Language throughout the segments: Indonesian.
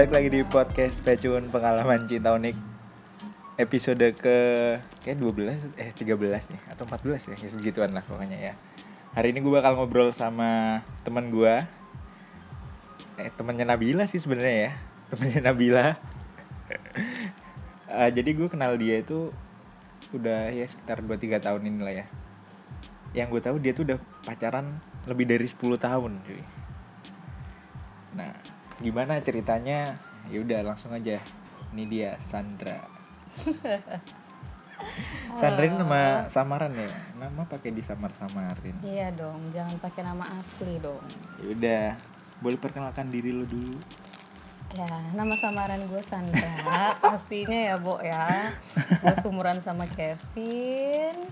Balik lagi di podcast Pecun Pengalaman Cinta Unik Episode ke kayak 12 eh 13 nih atau 14 ya, ya segituan lah pokoknya ya. Hari ini gue bakal ngobrol sama teman gue. Eh temannya Nabila sih sebenarnya ya. Temannya Nabila. Eh, jadi gue kenal dia itu udah ya sekitar 2-3 tahun ini lah ya. Yang gue tahu dia tuh udah pacaran lebih dari 10 tahun cuy. Nah, gimana ceritanya? Ya udah langsung aja. Ini dia Sandra. Sandra ini nama samaran ya? Nama pakai disamar-samarin. Iya dong, jangan pakai nama asli dong. Ya udah, boleh perkenalkan diri lo dulu. Ya, nama samaran gue Sandra. Pastinya ya, Bo ya. Gue sumuran sama Kevin.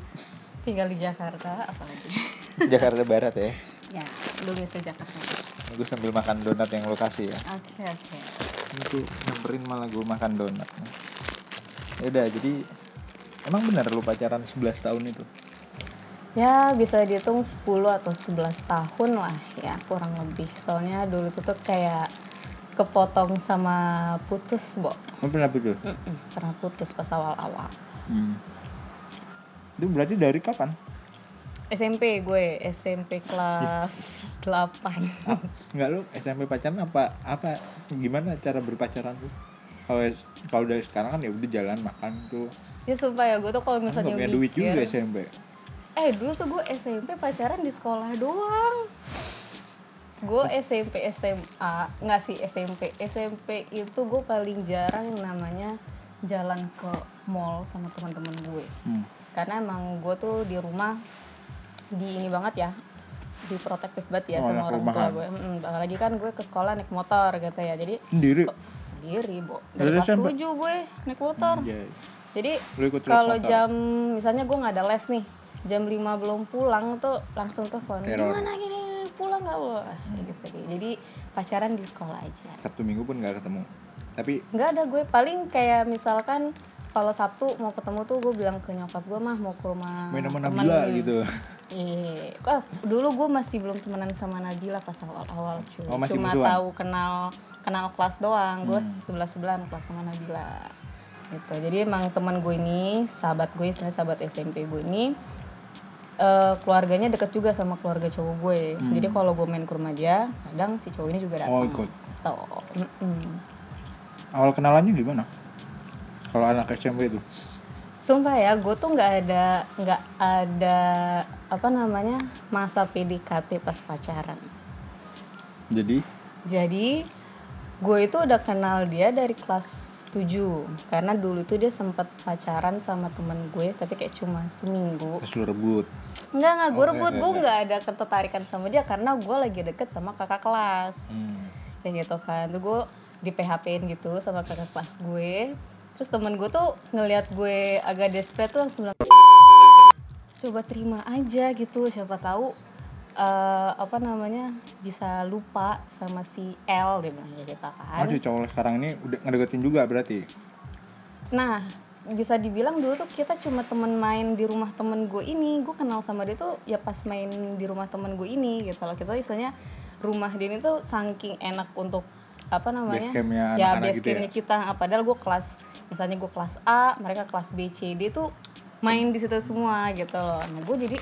Tinggal di Jakarta, apalagi. Jakarta Barat ya. Ya, lu bisa Jakarta. Gue sambil makan donat yang lokasi ya. Oke, oke. Itu nyamperin malah gue makan donat. Ya udah, jadi emang benar lu pacaran 11 tahun itu? Ya, bisa dihitung 10 atau 11 tahun lah ya, kurang lebih. Soalnya dulu tuh tuh kayak kepotong sama putus, Bo. Lu pernah putus? Mm-mm, pernah putus pas awal-awal. Hmm. Itu berarti dari kapan? SMP gue, SMP kelas 8. Enggak lu SMP pacaran apa apa gimana cara berpacaran tuh? Kalau kalau dari sekarang kan ya udah jalan makan tuh. Ya sumpah ya, gue tuh kalau Kan misalnya nggak punya duit juga SMP. Eh dulu tuh gue SMP pacaran di sekolah doang. Gue SMP SMA, nggak sih SMP. SMP itu gue paling jarang yang namanya jalan ke mall sama teman-teman gue. Hmm. Karena emang gue tuh di rumah di ini banget ya, di protektif banget ya Oh, sama orang tua gue. Mm, apalagi kan gue ke sekolah naik motor gitu ya. Jadi Sendiri. sendiri, Bo. Dari Dari kelas SMP? 7 gue naik motor. Jadi Lu ikut truk kalau jam misalnya gue nggak ada les nih jam 5 belum pulang tuh langsung telepon gimana gini pulang nggak lo Kayak gitu gitu. jadi pacaran di sekolah aja Sabtu Minggu pun nggak ketemu. Tapi nggak ada gue paling kayak misalkan kalau Sabtu mau ketemu tuh gue bilang ke nyokap gue mah mau ke rumah main sama temen." Nabila gitu. Iya, ah, dulu gue masih belum temenan sama Nabila pas awal-awal cuy. Oh, Cuma tahu kenal kenal kelas doang. Gue Hmm. sebelah sebelahan kelas sama Nabila. Gitu. Jadi emang teman gue ini, sahabat gue, istilahnya sahabat SMP gue ini, eh, keluarganya deket juga sama keluarga cowok gue. Hmm. Jadi kalau gue main ke rumah dia, kadang si cowok ini juga datang. Oh, ikut. Tuh. mm-mm. Awal kenalannya gimana? Kalau anak SMP itu? Sumpah ya, gue tuh nggak ada nggak ada apa namanya masa PDKT pas pacaran. Jadi Jadi gue itu udah kenal dia dari kelas 7 karena dulu tuh dia sempat pacaran sama temen gue tapi kayak cuma seminggu terus lu rebut. enggak enggak gue Oh, rebut gue enggak. nggak ada ketertarikan sama dia karena gue lagi deket sama kakak kelas Hmm. kayak gitu kan terus gue di PHP-in gitu sama kakak kelas gue terus temen gue tuh ngelihat gue agak desperate tuh langsung bilang coba terima aja gitu. Siapa tahu eh, apa namanya bisa lupa sama si L dia bilang gitu kan. Oh, si cowok sekarang ini udah ngedeketin juga berarti. nah bisa dibilang dulu tuh kita cuma temen main di rumah temen gue ini. Gue kenal sama dia tuh ya pas main di rumah temen gue ini gitu loh. Kita istilahnya rumah dia ini tuh saking enak untuk apa namanya ya base gitu ya. kita. Ah, padahal gue kelas misalnya gue kelas A mereka kelas B C D tuh main di situ semua gitu loh. Nah gue jadi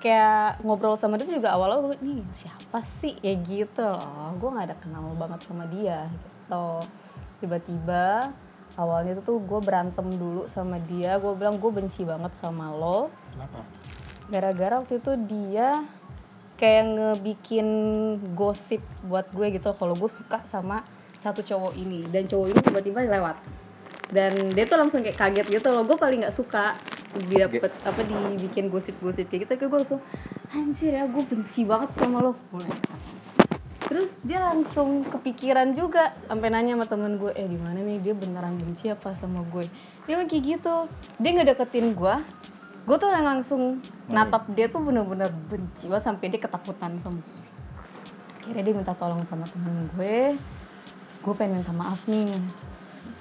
kayak ngobrol sama dia tuh juga awal-awal gue nih siapa sih? Ya gitu loh. Gue nggak ada kenal banget sama dia gitu. Terus tiba-tiba awalnya tuh, tuh gue berantem dulu sama dia. Gue bilang gue benci banget sama lo. Kenapa? gara-gara waktu itu dia kayak ngebikin gosip buat gue gitu. Kalau gue suka sama satu cowok ini. Dan cowok ini tiba-tiba lewat dan dia tuh langsung kayak kaget gitu loh. Gue paling nggak suka dia dapet apa dibikin gosip-gosip kayak gitu. Kayak gue langsung anjir ya gue benci banget sama lo. Terus dia langsung kepikiran juga sampai nanya sama temen gue eh di mana nih? Dia beneran benci apa sama gue? Dia kayak gitu. Dia nggak deketin gue gue tuh yang langsung natap dia tuh bener-bener benci banget sampai dia ketakutan sama gue akhirnya dia minta tolong sama temen gue. Gue pengen minta maaf nih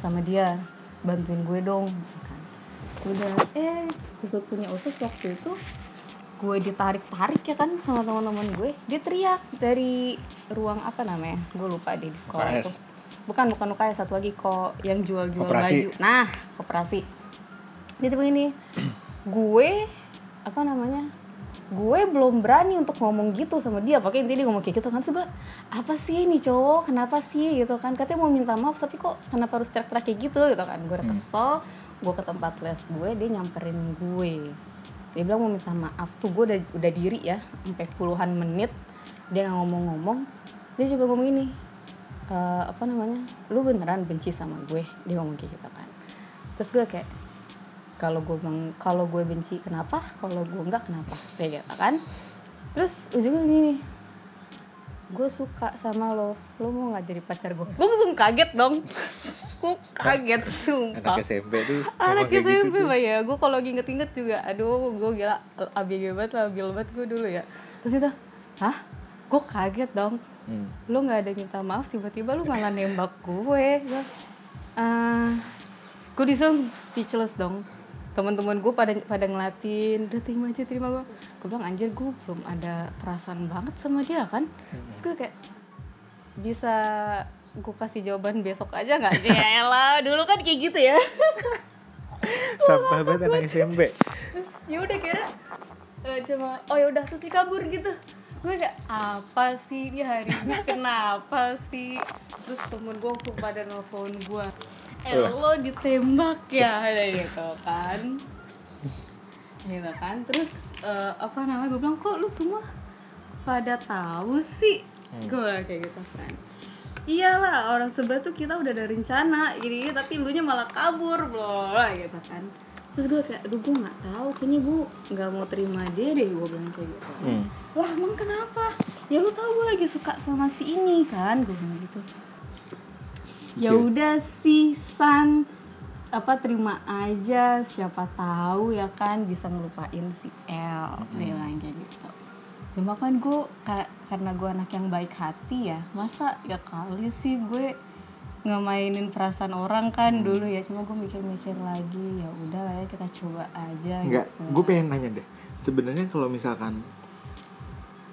sama dia bantuin gue dong kan. Udah eh usut punya usut waktu itu gue ditarik-tarik ya kan sama teman-teman gue. Dia teriak dari ruang apa namanya gue lupa deh di sekolah UKS. itu. Bukan bukan UKS satu lagi kok yang jual-jual baju. Nah koperasi. Dia tipe gini gue apa namanya gue belum berani untuk ngomong gitu sama dia. Pakai intinya dia ngomong kayak gitu kan. Terus gue apa sih ini cowok? Kenapa sih? Gitu kan. Katanya mau minta maaf tapi kok kenapa harus teriak-teriak kayak gitu? Gitu kan. Gue udah Hmm. kesel. Gue ke tempat les gue dia nyamperin gue. Dia bilang mau minta maaf tuh. Gue udah udah diri ya sampai puluhan menit. Dia nggak ngomong-ngomong. Dia coba ngomong ini "Eh, apa namanya? Lu beneran benci sama gue? Dia ngomong kayak gitu kan. Terus gue kayak kalau gue kalau gue benci kenapa? Kalau gue enggak kenapa? Kayak gitu kan? Terus ujungnya gini gue suka sama lo. Lo mau nggak jadi pacar gue gue langsung kaget dong. Gue kaget sumpah. Anak SMP tuh anak SMP gitu ya. Gue kalau inget-inget juga aduh gue gila abg banget labil banget gue dulu ya. Terus itu hah? Gue kaget dong. Hmm. lo nggak ada minta maaf tiba-tiba lu malah nembak gue gue ah gue di sana speechless dong teman-teman gue pada pada ngelatin udah terima aja terima. Gue gue bilang anjir gue belum ada perasaan banget sama dia kan. Terus gue kayak bisa gue kasih jawaban besok aja nggak? Yaelah, dulu kan kayak gitu ya. Sampah banget anak SMP terus ya udah kira eh, cuma oh ya udah terus dikabur gitu. Gue kayak apa sih ini hari ini? Kenapa sih? Terus temen gue langsung pada nelfon gue eh lo ditembak ya Ada gitu kan. Gitu kan. Terus eh, apa namanya gue bilang kok lu semua pada tahu sih? Hmm. gue kayak gitu kan. Iyalah orang sebelah tuh kita udah ada rencana gini tapi lu nya malah kabur bro gitu kan. Terus gue kayak aduh gue nggak tahu kayaknya gue nggak mau terima dia deh gue bilang kayak gitu. Hmm. lah emang kenapa? Ya lu tahu gue lagi suka sama si ini kan gue bilang gitu ya udah sih san. Apa terima aja. Siapa tahu ya kan bisa ngelupain si L dia bilang kayak gitu. Cuma kan gue ka- karena gue anak yang baik hati ya masa ya kali sih gue nggak mainin perasaan orang kan Hmm. dulu ya. Cuma gue mikir-mikir lagi ya udah lah ya kita coba aja Enggak, gitu. gue pengen nanya deh. Sebenarnya kalau misalkan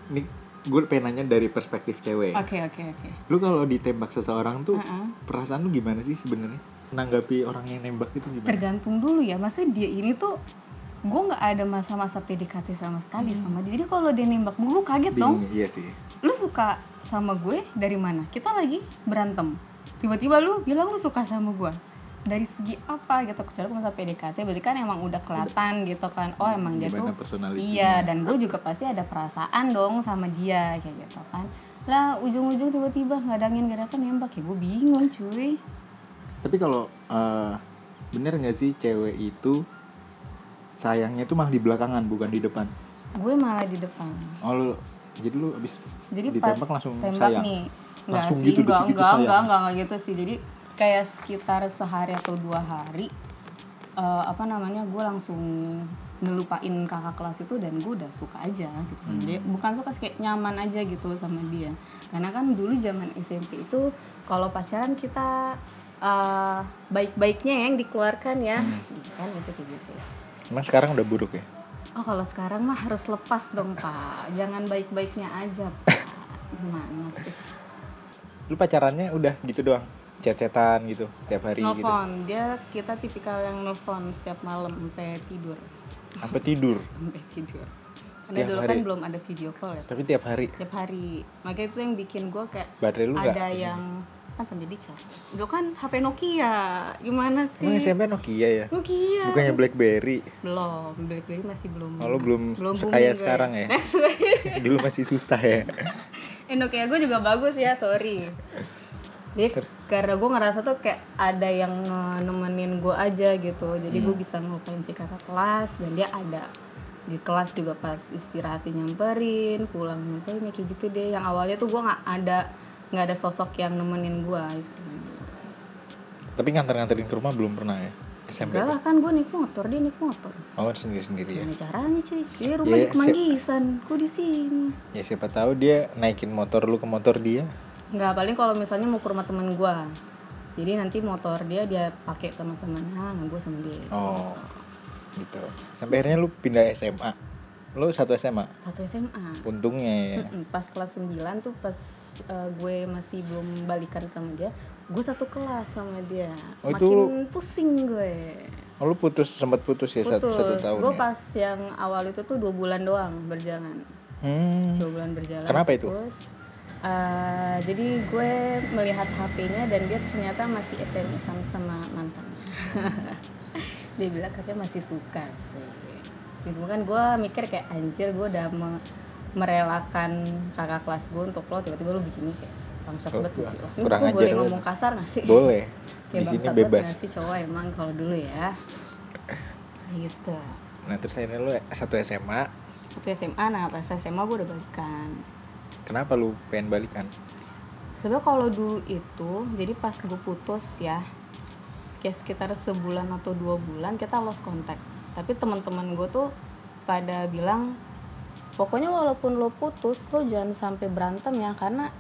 ini gue pengen nanya dari perspektif cewek. oke oke oke Lu kalau ditembak seseorang tuh Heeh. perasaan lu gimana sih sebenarnya? Menanggapi orang yang nembak itu gimana? tergantung dulu ya maksudnya dia ini tuh gue nggak ada masa-masa PDKT sama sekali Hmm. sama dia jadi kalau dia nembak gue gue kaget dong Bingung, iya sih. lu suka sama gue dari mana kita lagi berantem tiba-tiba lu bilang lu suka sama gue dari segi apa gitu kecuali kalau misalnya PDKT berarti kan emang udah kelihatan gitu kan oh emang dia Gimana tuh iya dan gue juga pasti ada perasaan dong sama dia kayak gitu kan. Lah ujung-ujung tiba-tiba nggak ada angin nggak ada apa nembak ya gue bingung cuy. Tapi kalau eh, bener nggak sih cewek itu sayangnya tuh malah di belakangan bukan di depan? gue malah di depan. Oh lu jadi lu abis jadi Ditembak pas langsung tembak sayang? nih enggak Langsung sih gitu, enggak enggak, enggak enggak enggak gitu sih. Jadi kayak sekitar sehari atau dua hari eh, apa namanya gue langsung ngelupain kakak kelas itu dan gue udah suka aja gitu Hmm. dia bukan suka kayak nyaman aja gitu sama dia karena kan dulu zaman SMP itu kalau pacaran kita eh, baik-baiknya yang dikeluarkan ya Hmm. Gitu kan kayak gitu Emang sekarang udah buruk ya? Oh kalau sekarang mah harus lepas dong pak, jangan baik-baiknya aja pak. Gimana sih? Lu pacarannya udah gitu doang? Chat-chatan gitu tiap hari gitu? Nelfon, dia kita tipikal yang nelfon setiap malam sampai tidur, Sampai tidur? sampai tidur. Karena Setiap dulu hari? kan belum ada video call ya, Tapi tiap hari? tiap hari. Makanya itu yang bikin gue kayak Baterai lu ada yang kan sampai di charge. Dulu kan HP Nokia, gimana sih? Emang SMP Nokia ya? Nokia. Bukannya Blackberry? Belum, BlackBerry masih belum. Oh, lu belum booming sekaya gue. sekarang ya? Dulu masih susah ya? Eh Nokia gue juga bagus ya, sorry. Jadi karena gue ngerasa tuh kayak ada yang nemenin gue aja gitu. Jadi gue Hmm. bisa ngelupain si kakak kelas dan dia ada di kelas juga pas istirahat nyamperin, pulang nyamperin ya kayak gitu deh. Yang awalnya tuh gue nggak ada nggak ada sosok yang nemenin gue. Tapi nganter-nganterin ke rumah belum pernah ya? SMP Enggak tuh? lah kan gue naik motor, dia naik motor. Oh sendiri-sendiri ya? Gimana caranya cuy? Dia rumah Ya, di Kemanggisan, gue di sini. Ya siapa tahu dia naikin motor lu ke motor dia Nggak, paling kalau misalnya mau ke rumah temen gue Jadi nanti motor dia dia pakai sama temennya, nah gue sama dia. Oh gitu. Sampai akhirnya lu pindah SMA Lu satu SMA? Satu SMA Untungnya ya. Mm-mm, Pas kelas 9 tuh pas eh, gue masih belum balikan sama dia gue satu kelas sama dia. Oh, makin itu- pusing gue. Oh, lu putus sempat putus ya satu, putus. satu tahun gue ya? pas yang awal itu tuh dua bulan doang berjalan. Hmm. dua bulan berjalan Kenapa itu? Eh, jadi gue melihat HP-nya dan dia ternyata masih SMS-an sama mantannya dia bilang katanya masih suka sih. Gitu kan gue mikir kayak anjir gue udah me- merelakan kakak kelas gue untuk lo tiba-tiba lo bikin kayak bangsat Oh, banget sih lo kurang gue ajar boleh ngomong kasar gak sih? Boleh. ya Di sini bebas. sih cowok emang kalau dulu ya? Gitu. Nah, terus akhirnya lu satu SMA, waktu SMA nah pas SMA gue udah balikan kenapa lu pengen balikan? Sebenarnya kalau dulu itu, jadi pas gue putus ya, kayak sekitar sebulan atau dua bulan kita lost contact. Tapi teman-teman gue tuh pada bilang, pokoknya walaupun lo putus, lo jangan sampai berantem ya, karena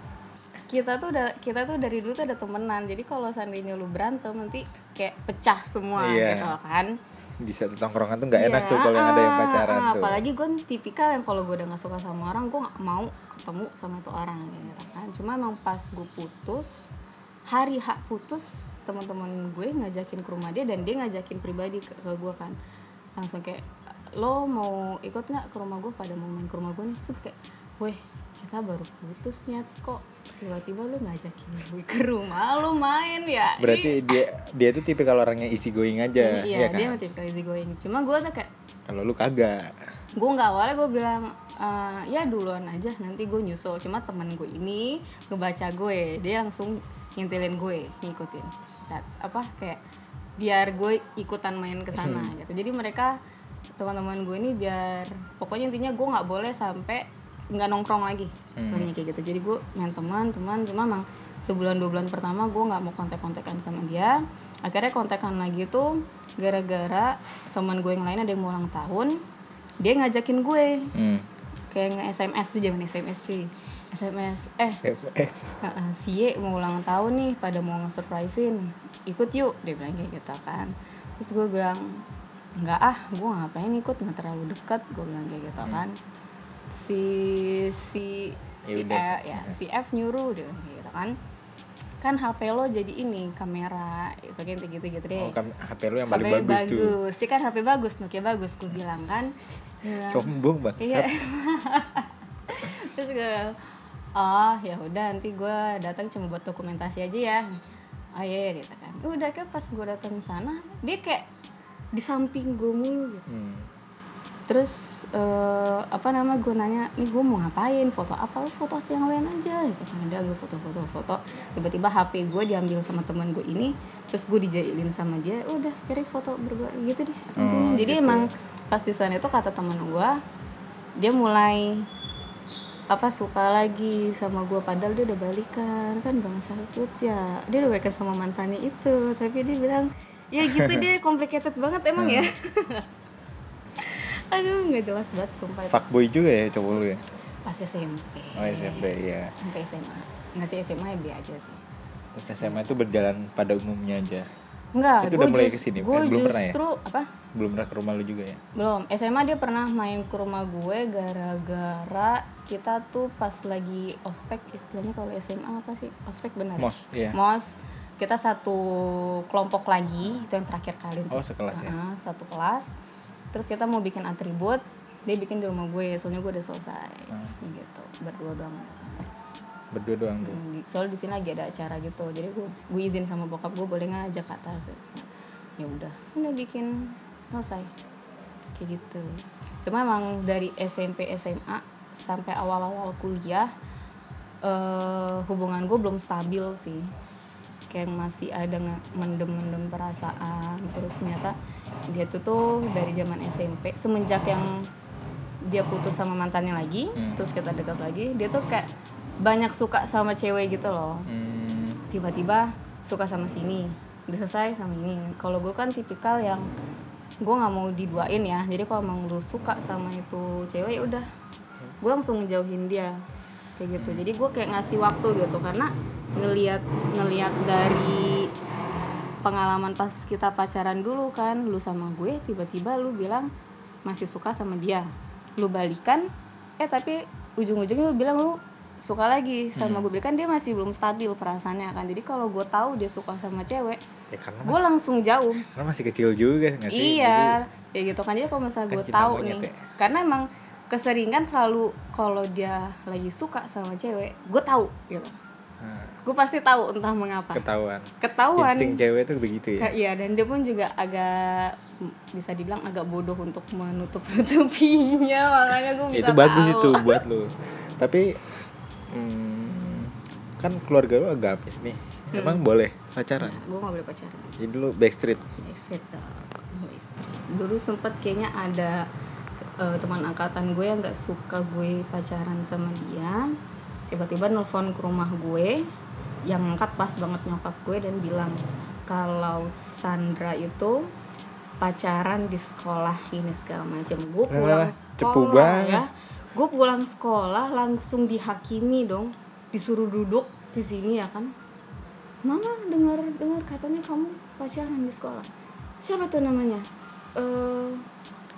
kita tuh udah kita tuh dari dulu tuh ada temenan. Jadi kalau seandainya lo berantem nanti kayak pecah semua Iya. gitu kan. Di satu tongkrongan tuh nggak enak Iya, tuh kalau yang ada yang ah, pacaran ah, tuh. Apalagi gue tipikal yang kalau gue udah gak suka sama orang, gue gak mau ketemu sama itu orang gitu kan. Cuma emang pas gue putus, hari hak putus teman-teman gue ngajakin ke rumah dia dan dia ngajakin pribadi ke, ke gue kan. Langsung kayak lo mau ikut nggak ke rumah gue pada mau main ke rumah gue nih terus kayak weh kita baru putus nyet kok tiba-tiba lo ngajakin gue ke rumah? Lo main ya? Berarti dia dia tuh tipe kalau orangnya easy going aja, iya ya kan? dia tipikal easy going. Cuma gue tuh kayak Kalau lu kagak. gue nggak awalnya gue bilang "Eh, ya duluan aja nanti gue nyusul. Cuma temen gue ini ngebaca gue dia langsung ngintilin gue ngikutin. Dan, apa kayak biar gue ikutan main ke sana Hmm. gitu. Jadi mereka teman-teman gue ini biar pokoknya intinya gue nggak boleh sampai nggak nongkrong lagi. Hmm. kayak gitu. Jadi gue main teman teman cuma emang sebulan dua bulan pertama gue nggak mau kontak-kontakan sama dia. Akhirnya kontekan lagi tuh gara-gara teman gue yang lain ada yang mau ulang tahun dia ngajakin gue. Hmm. kayak nge SMS tuh zaman SMS cuy. SMS eh. Uh, si Ye mau ulang tahun nih pada mau nge-surprisein. Ikut yuk dia bilang kayak gitu kan. Terus gue bilang enggak ah gue ngapain ikut? Nggak terlalu dekat gue bilang kayak gitu Hmm. kan si si Ya si udah. F, ya si F nyuruh kayak gitu kan. Kan HP lo jadi ini kamera kayak gitu gitu gitu deh. Oh, HP lu yang paling HP bagus, tuh. sih kan HP bagus Nokia bagus gue bilang kan. Bilang, Sombong banget. iya. Terus gue oh ya udah nanti gue datang cuma buat dokumentasi aja ya. Oh iya iya," gitu kan. Udah kan pas gue datang sana dia kayak di samping gue mulu gitu. Hmm. terus eh, apa nama gue nanya nih gue mau ngapain? Foto apa? Foto yang lain aja. Gitu kan ada gue foto-foto foto. Tiba-tiba HP gue diambil sama teman gue ini terus gue dijailin sama dia udah kirim foto berdua. Gitu deh Oh, intinya. jadi gitu. emang pas di sana itu kata teman gue dia mulai apa suka lagi sama gue padahal dia udah balikan kan bang Sahut ya. Dia udah balikan sama mantannya itu tapi dia bilang ya gitu deh complicated banget emang ya aduh nggak jelas banget sumpah. Fuckboy juga ya cowok lu ya? pas SMP Oh SMP ya. sampai SMA nggak sih SMA ya B aja sih Terus SMA itu berjalan pada umumnya aja. Enggak, Itu udah mulai jus- ke sini, kan? Belum pernah ya? justru apa? Belum pernah ke rumah lu juga ya? Belum. SMA dia pernah main ke rumah gue gara-gara kita tuh pas lagi ospek istilahnya kalau SMA apa sih? Ospek benar. ya? Mos, iya. Mos. Kita satu kelompok lagi, itu yang terakhir kali. Oh, sekelas ya? Heeh, satu kelas. Terus kita mau bikin atribut, dia bikin di rumah gue, soalnya gue udah selesai. Hmm. Gitu, berdua doang. Berdua doang tuh. Hmm, di- soalnya di sini lagi ada acara gitu jadi gue gue izin sama bokap gue boleh ngajak ke atas ya udah udah bikin selesai kayak gitu cuma emang dari SMP SMA sampai awal-awal kuliah eh hubungan gue belum stabil sih kayak masih ada mendem-mendem perasaan terus ternyata dia tuh tuh dari zaman SMP semenjak yang dia putus sama mantannya lagi Hmm. terus kita dekat lagi dia tuh kayak banyak suka sama cewek gitu loh Hmm. tiba-tiba suka sama sini udah selesai sama ini kalau gue kan tipikal yang gue nggak mau diduain ya jadi kalau emang lu suka sama itu cewek ya udah gue langsung ngejauhin dia kayak gitu Hmm. jadi gue kayak ngasih waktu gitu karena ngelihat ngelihat dari pengalaman pas kita pacaran dulu kan. Lu sama gue tiba-tiba lu bilang masih suka sama dia. Lu balikan eh tapi ujung-ujungnya lu bilang lu suka lagi sama Hmm. gue. Kan dia masih belum stabil perasaannya kan. Jadi kalau gue tahu dia suka sama cewek ya gue langsung jauh. karena masih kecil juga nggak sih? Iya ya gitu kan. Jadi kalau misalnya Kan gue tahu nih ya. karena emang keseringan selalu kalau dia lagi suka sama cewek gue tahu gitu. Jadi, nah, gue pasti tahu entah mengapa. Ketahuan. Ketahuan. Insting cewek tuh begitu ya? Iya dan dia pun juga agak bisa dibilang agak bodoh untuk menutup nutupinya makanya gue bisa itu bagus tahu. itu buat lu. Tapi hmm, kan keluarga lu agamis nih. Hmm. emang boleh pacaran? Gue gak boleh pacaran. Jadi lu backstreet. Backstreet dong. Backstreet. dulu sempet kayaknya ada eh, teman angkatan gue yang nggak suka gue pacaran sama dia. Tiba-tiba nelfon ke rumah gue yang angkat pas banget nyokap gue dan bilang kalau Sandra itu pacaran di sekolah ini segala macam. Gue pulang Alah, cepu sekolah ya. gue pulang sekolah langsung dihakimi dong. Disuruh duduk di sini ya kan. Mama dengar dengar katanya kamu pacaran di sekolah. Siapa tuh namanya? Eh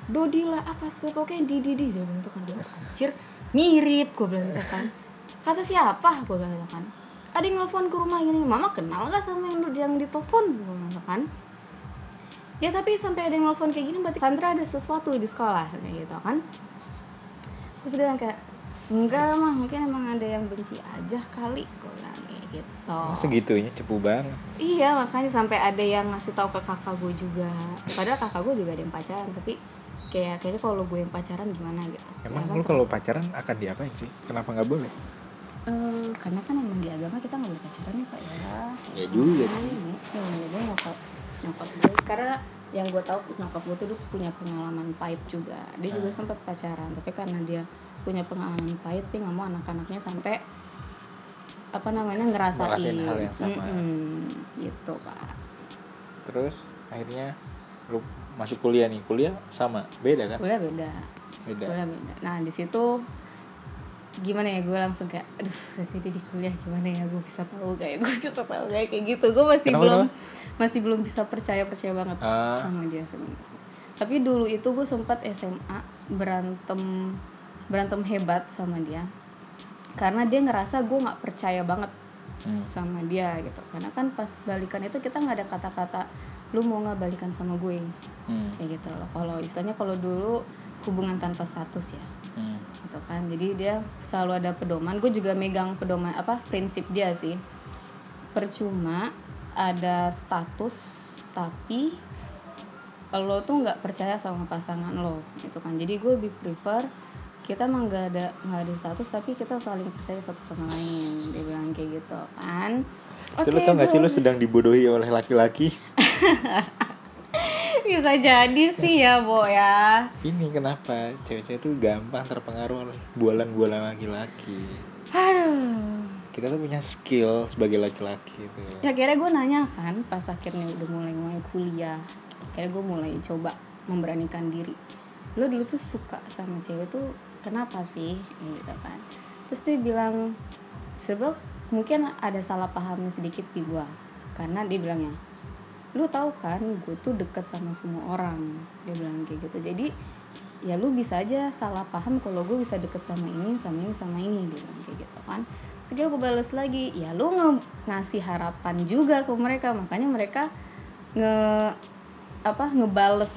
Dodi lah apa sih? Pokoknya Didi Didi. Dia bilang tuh kan anjir mirip gue bilang gitu kan. Kata siapa? Gue bilang gitu kan ada yang nelfon ke rumah gini mama kenal gak sama yang yang ditelepon? Gue gitu kan. Ya tapi sampai ada yang nelfon kayak gini berarti Sandra ada sesuatu di sekolah kayak gitu kan. Terus dia kayak enggak mah mungkin emang ada yang benci aja kali gue bilang kayak gitu. Segitunya cepu banget. Iya makanya sampai ada yang ngasih tahu ke kakak gue juga. Padahal kakak gue juga ada yang pacaran tapi kayak kayaknya kalau gue yang pacaran gimana gitu. emang Ya kan, lu kalau pacaran akan diapain sih? Kenapa nggak boleh Eh, karena kan emang di agama kita nggak boleh pacaran ya pak ya. ya juga sih Hmm, ya, gue nyokap nyokap gue karena yang gue tahu nyokap gue tuh punya pengalaman pahit juga. Dia juga Ah. sempat pacaran tapi karena dia punya pengalaman pahit dia nggak mau anak-anaknya sampai apa namanya ngerasain, Ngerasain hal yang sama. Gitu pak. terus akhirnya lu masuk kuliah nih kuliah sama beda kan Kuliah beda. beda Kuliah beda. Nah di situ gimana ya gue langsung kayak aduh nanti di kuliah gimana ya gue bisa tahu kayak gue bisa tahu kayak kayak gitu gue masih Kenapa, belum kenapa? masih belum bisa percaya percaya banget Ah. sama dia sebenarnya tapi dulu itu gue sempat SMA berantem berantem hebat sama dia karena dia ngerasa gue nggak percaya banget Hmm. sama dia gitu karena kan pas balikan itu kita nggak ada kata-kata lu mau nggak balikan sama gue Hmm. kayak gitu loh kalau istilahnya kalau dulu hubungan tanpa status ya. Hmm. gitu kan. Jadi dia selalu ada pedoman. Gue juga megang pedoman apa prinsip dia sih. Percuma ada status tapi lo tuh nggak percaya sama pasangan lo gitu kan. Jadi gue lebih prefer kita emang nggak ada nggak ada status tapi kita saling percaya satu sama lain dia bilang kayak gitu kan. Tapi lu tau gak sih lu sedang dibodohi oleh laki-laki? bisa jadi sih ya bo ya. Ini kenapa cewek-cewek tuh gampang terpengaruh oleh bualan-bualan laki-laki. aduh. Kita tuh punya skill sebagai laki-laki itu. ya akhirnya gue nanya kan pas akhirnya udah mulai mulai kuliah akhirnya gue mulai coba memberanikan diri. Lo dulu tuh suka sama cewek tuh kenapa sih? Gitu kan. Terus dia bilang sebab mungkin ada salah paham sedikit di gue karena dia bilangnya lu tahu kan gue tuh deket sama semua orang dia bilang kayak gitu jadi ya lu bisa aja salah paham kalau gue bisa deket sama ini sama ini sama ini dia bilang kayak gitu kan akhirnya gue balas lagi ya lu nge- ngasih harapan juga ke mereka makanya mereka nge apa ngebales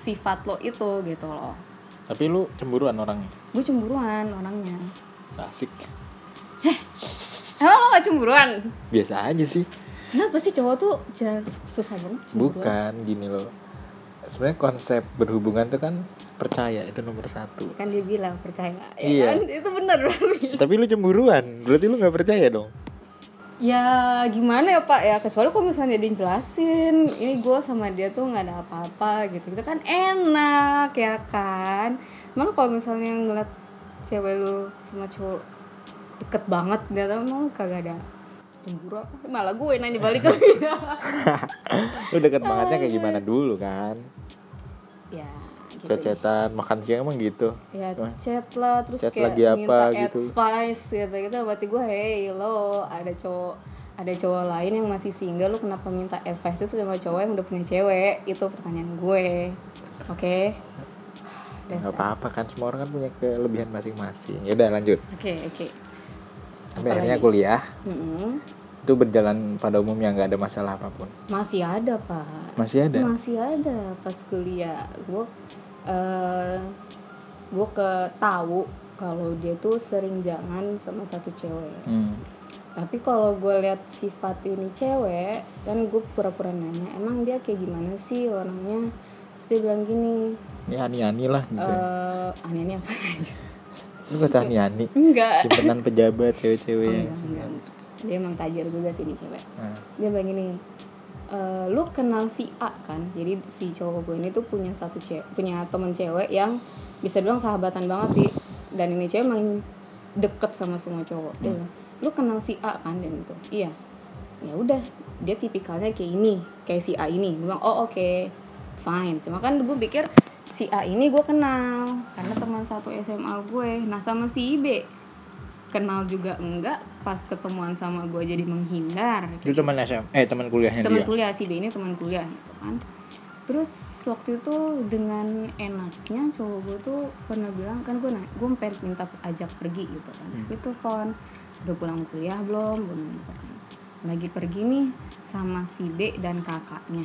sifat lo itu gitu loh Tapi lu cemburuan orangnya. gue cemburuan orangnya Asik. emang lo gak cemburuan Biasa aja sih. Kenapa sih cowok tuh jangan susah banget? Bukan gini loh. Sebenarnya konsep berhubungan tuh kan percaya itu nomor satu. kan dia bilang percaya ya Iya. kan itu bener Tapi lu cemburuan, berarti lu nggak percaya dong. ya gimana ya pak ya kecuali kalau misalnya dia jelasin ini gue sama dia tuh nggak ada apa-apa gitu itu kan enak ya kan malah kalau misalnya ngeliat cewek lu sama cowok deket banget dia tuh emang kagak ada cemburu apa malah gue nanya balik lagi Lu deket bangetnya kayak gimana dulu kan? ya gitu Cecetan, makan siang emang gitu. ya chat lah terus Chat kayak lagi apa minta gitu. advice gitu gitu berarti gue hey lo ada cowok ada cowok lain yang masih single lu kenapa minta advice itu sama cowok yang udah punya cewek itu pertanyaan gue oke Nggak apa-apa kan semua orang kan punya kelebihan masing-masing. Ya udah lanjut. oke oke sampai akhirnya kuliah. Mm-mm. itu berjalan pada umumnya nggak ada masalah apa pun. Masih ada pak. Masih ada? Masih ada. Pas kuliah gue eh gue ke tahu kalau dia tuh sering jangan sama satu cewek. Hmm. tapi kalau gue lihat sifat ini cewek kan gue pura-pura nanya emang dia kayak gimana sih orangnya? Terus dia bilang gini ya ani-ani lah gitu aneh ini apa aja lu kata ani-ani enggak. Simpenan pejabat Oh, cewek-cewek enggak, enggak. dia emang tajir juga sih ini cewek. Nah, dia bilang gini "Eh, lu kenal si A kan? Jadi si cowok gue ini tuh punya satu cewek punya temen cewek yang bisa bilang sahabatan banget sih. Dan ini cewek main deket sama semua cowok. Dia Hmm. bilang, lu kenal si A kan? Dan itu iya. Ya udah dia tipikalnya kayak ini kayak si A ini. Dia bilang oh oke fine. Cuma kan gue pikir si A ini gue kenal karena teman satu SMA gue. Nah sama si B. Kenal juga enggak pas ketemuan sama gue jadi menghindar. Itu teman SM eh teman kuliahnya teman kuliah si B ini teman kuliah gitu kan. Terus waktu itu dengan enaknya cowok gue tuh pernah bilang kan gue gue pengen minta ajak pergi gitu kan. Hmm. itu kon udah pulang kuliah belum? Belum gitu kan. Lagi pergi nih sama si B dan kakaknya.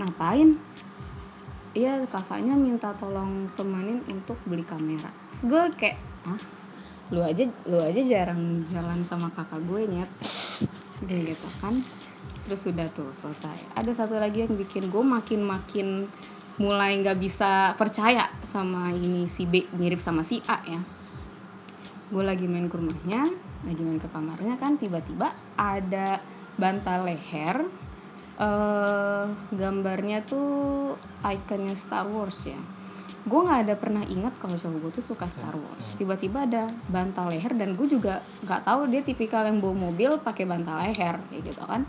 Ngapain iya kakaknya minta tolong temenin untuk beli kamera. Terus gue kayak ah lu aja lu aja jarang jalan sama kakak gue nyet. Kayak gitu kan. Terus sudah tuh selesai. Ada satu lagi yang bikin gue makin makin mulai nggak bisa percaya sama ini si B mirip sama si A ya. Gue lagi main ke rumahnya lagi main ke kamarnya kan tiba-tiba ada bantal leher eh gambarnya tuh ikonnya Star Wars ya gue nggak ada pernah ingat kalau cowok gue tuh suka Star Wars tiba-tiba ada bantal leher dan gue juga nggak tahu dia tipikal yang bawa mobil pakai bantal leher kayak gitu kan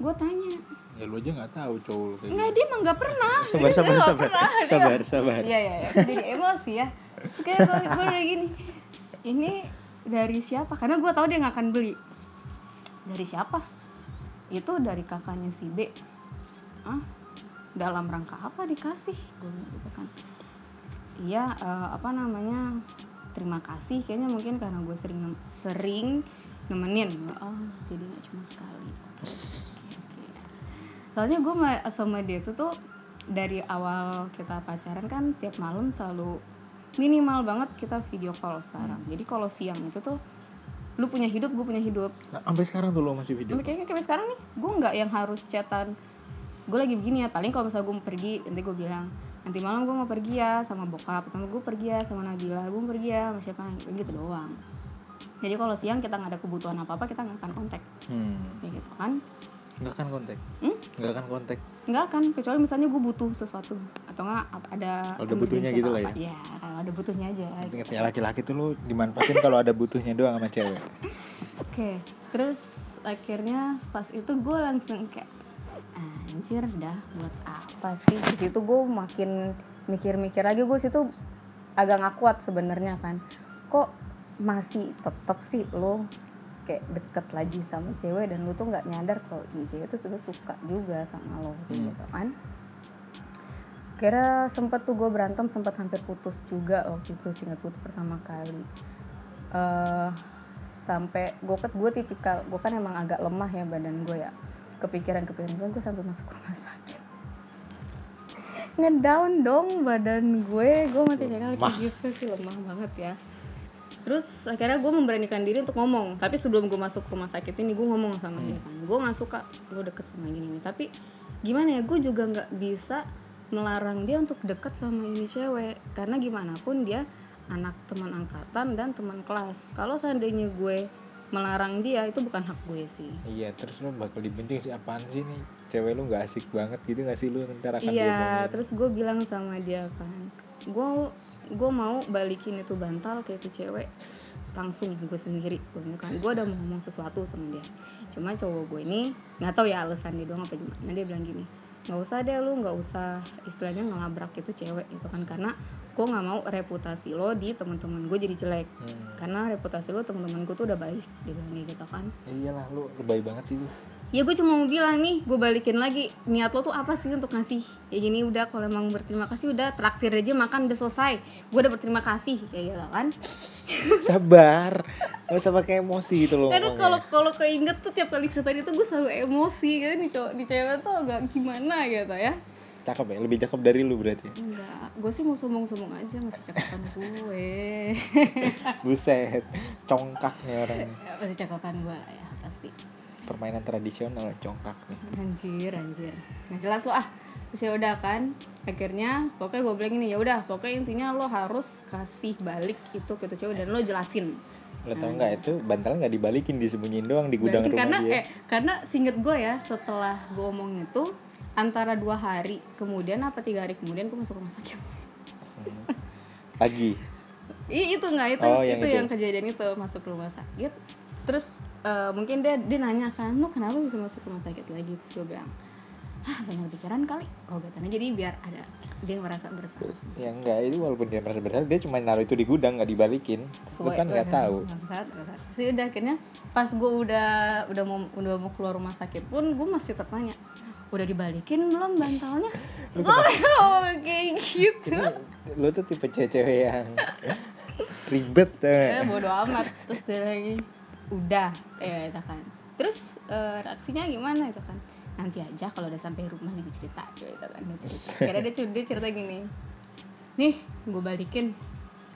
gue tanya ya lu aja nggak tahu cowok lu kayak nggak gitu. dia emang nggak pernah sabar Dia sabar nggak sabar pernah, dia sabar sabar Iya iya iya. Jadi emosi ya. Kayak gue gue udah gini. Ini dari siapa? Karena gue tahu dia nggak akan beli. Dari siapa? Itu dari kakaknya si B. Ah, dalam rangka apa dikasih? Gue gitu kan. Iya, eh, apa namanya? Terima kasih. Kayaknya mungkin karena gue sering nem- sering nemenin. Oh, jadi nggak cuma sekali. Soalnya gue sama dia tuh tuh dari awal kita pacaran kan tiap malam selalu minimal banget kita video call sekarang. Jadi kalau siang itu tuh lu punya hidup, gue punya hidup. nah, sampai sekarang tuh lu masih video Sampai kayaknya kayak sekarang nih, gue nggak yang harus chatan. Gue lagi begini ya, paling kalau misalnya gue mau pergi, nanti gue bilang nanti malam gue mau pergi ya sama bokap, atau gue pergi ya sama Nabila, gue mau pergi ya sama siapa, gitu doang. Jadi kalau siang kita nggak ada kebutuhan apa apa, kita nggak akan kontak, hmm. kayak gitu kan? Nggak akan kontak. Hmm? nggak akan kontak. Nggak akan, kecuali misalnya gue butuh sesuatu. Atau nggak ada Kalau ada butuhnya gitu lah ya? Iya, kalau ada butuhnya aja. Ingat ya laki-laki tuh lu dimanfaatin kalau ada butuhnya doang sama cewek. Oke, terus akhirnya pas itu gue langsung kayak anjir dah buat apa sih? Di situ gue makin mikir-mikir lagi gue situ agak nggak kuat sebenarnya kan. Kok masih tetep sih lo kayak deket lagi sama cewek dan lu tuh nggak nyadar kalau ini cewek tuh sudah suka juga sama lo Hmm. gitu kan. Kira sempet tuh gue berantem sempat hampir putus juga waktu itu singkat gue tuh pertama kali. Eh sampai gue kan gue tipikal gue kan emang agak lemah ya badan gue ya. Kepikiran kepikiran gue gue sampai masuk rumah sakit. Ngedown dong badan gue. Gue Lemah. kayak gitu sih lemah banget ya terus akhirnya gue memberanikan diri untuk ngomong. Tapi sebelum gue masuk rumah sakit ini gue ngomong sama dia kan. Gue nggak suka lo deket sama gini nih tapi gimana ya gue juga nggak bisa melarang dia untuk deket sama ini cewek. Karena gimana pun dia anak teman angkatan dan teman kelas. Kalau seandainya gue melarang dia itu bukan hak gue sih. Iya terus lu bakal dibenci sih? Apaan sih nih cewek lu nggak asik banget gitu nggak sih? Lu ntar akan iya terus gue bilang sama dia kan gue gue mau balikin itu bantal ke itu cewek langsung gue sendiri. Gue kan gue udah mau ngomong sesuatu sama dia. Cuma cowok gue ini nggak tahu ya alasan dia doang apa gimana. Dia bilang gini nggak usah deh lu nggak usah. Istilahnya ngelabrak itu cewek itu kan karena gue nggak mau reputasi lo di teman-teman gue jadi jelek. Hmm. karena reputasi lo teman-teman gue tuh udah baik dia bilang kayak gitu kan. Iyalah lu lebay banget sih ya gue cuma mau bilang nih gue balikin lagi. Niat lo tuh apa sih untuk ngasih? Ya gini udah kalau emang berterima kasih udah traktir aja makan udah selesai. Gue udah berterima kasih kayak gitu kan. Sabar. Nggak usah pakai emosi gitu loh karena kalau kalau keinget tuh tiap kali ceritain itu gue selalu emosi kan nih cowok di cewek tuh agak gimana gitu ya. Cakep ya? Lebih cakep dari lu berarti? Enggak gue sih mau sombong-sombong aja masih cakepan gue. Buset congkaknya orangnya. Masih cakepan gue lah ya pasti permainan tradisional congkak nih. Anjir anjir. Nggak jelas lo ah. Terus ya udah kan akhirnya pokoknya gue bilang ini ya udah pokoknya intinya lo harus kasih balik itu ke cewek dan lo jelasin. Lo tau nggak itu bantalnya nggak dibalikin disembunyiin doang di gudang Balikin rumah karena dia. eh karena singet gue ya setelah gue omong itu antara dua hari kemudian apa tiga hari kemudian gue masuk rumah sakit. Hmm. lagi? Ih, itu nggak itu Oh, yang itu, itu. yang kejadian itu masuk rumah sakit. Terus eh, mungkin dia dia nanya kan lu kenapa bisa masuk rumah sakit lagi? Terus gue bilang ah banyak pikiran kali. Obatannya jadi biar ada dia merasa bersalah. Ya enggak itu walaupun dia merasa bersalah dia cuma naruh itu di gudang nggak dibalikin. Lu kan nggak tahu. Bangsat, bangsat. Terus udah akhirnya pas gue udah udah mau udah mau keluar rumah sakit pun gue masih tetap nanya udah dibalikin belum bantalnya? Gue oh, kayak gitu. Ini lu tuh tipe cewek yang ribet eh ya. bodo amat. Terus dia lagi udah ya itu kan. Terus eh, reaksinya gimana itu kan? Nanti aja kalau udah sampai rumah nih cerita gitu kan dia cerita akhirnya dia, dia cerita gini. Nih gue balikin.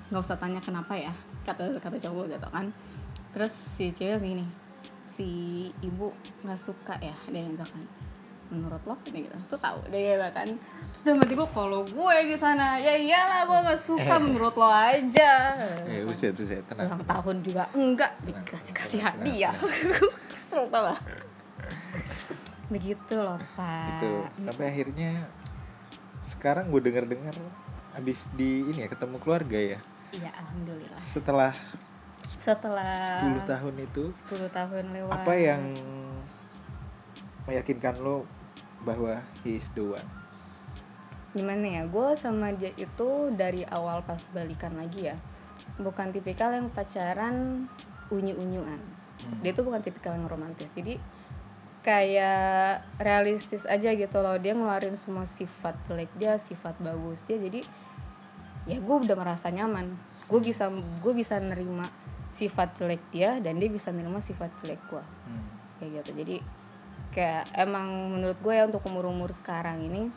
Nggak usah tanya kenapa ya kata kata cowok gitu kan. Terus si cewek gini si ibu nggak suka ya dia gitu kan menurut lo? Gitu tuh tahu dia gitu kan dalam hati gue kalau gue di sana ya iyalah gue nggak suka menurut lo aja. Eh buset buset tenang. Ulang tahun juga enggak dikasih kasih hadiah. kesel tau gak? begitu loh pak. Itu sampai akhirnya sekarang gue dengar dengar habis di ini ya ketemu keluarga ya? Ya alhamdulillah. Setelah setelah 10 tahun itu 10 tahun lewat. apa yang meyakinkan lo bahwa he is the one gimana ya gue sama dia itu dari awal pas balikan lagi ya. Bukan tipikal yang pacaran unyu-unyuan. Hmm. dia tuh bukan tipikal yang romantis. Jadi kayak realistis aja gitu loh. Dia ngeluarin semua sifat jelek dia sifat bagus dia. Jadi ya gue udah merasa nyaman. Gue bisa gue bisa nerima sifat jelek dia dan dia bisa nerima sifat jelek gue Hmm. kayak gitu. Jadi kayak emang menurut gue ya untuk umur umur sekarang ini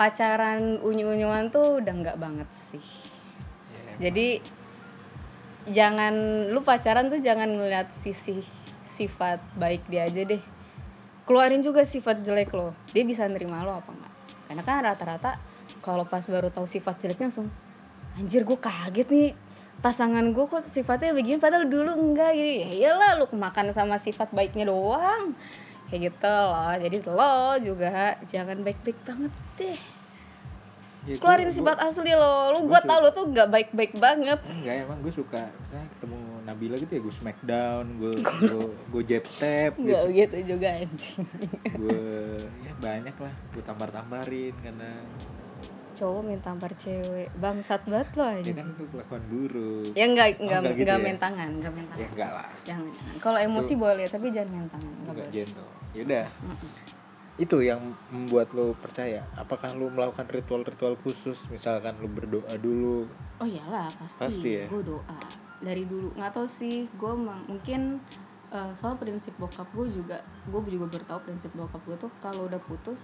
pacaran unyu-unyuan tuh udah nggak banget sih. Ya, jadi jangan lu pacaran tuh jangan ngeliat sisi sifat baik dia aja deh. Keluarin juga sifat jelek lo. Dia bisa nerima lo apa enggak karena kan rata-rata kalau pas baru tahu sifat jeleknya langsung anjir gue kaget nih. Pasangan gue kok sifatnya begini padahal dulu enggak. Gitu ya iyalah lu kemakan sama sifat baiknya doang kayak gitu loh. Jadi lo juga jangan baik-baik banget deh. Ya, gua- keluarin gua- sifat asli lo. Lu gua gua su- tau lo tuh nggak baik-baik banget. Enggak emang gue suka. Misalnya ketemu Nabila gitu ya gue smackdown gue gue gue jab step gitu. gitu juga anjing. Gue ya banyak lah gue tampar tamparin karena cowok main tampar cewek. Bangsat banget lo ya anjing kan itu kelakuan buruk. Ya enggak Oh, enggak enggak gitu enggak ya? main tangan enggak main ya enggak lah. Jangan jangan. Kalau emosi Itu- boleh tapi jangan main tangan enggak enggak gentle. Yaudah Mm-mm. itu yang membuat lo percaya. Apakah lo melakukan ritual-ritual khusus? Misalkan lo berdoa dulu. Oh iyalah pasti, Pasti ya? gue doa. Dari dulu. Nggak tahu sih. Gue mungkin eh, soal prinsip bokap gue juga. Gue juga baru tahu prinsip bokap gue tuh kalau udah putus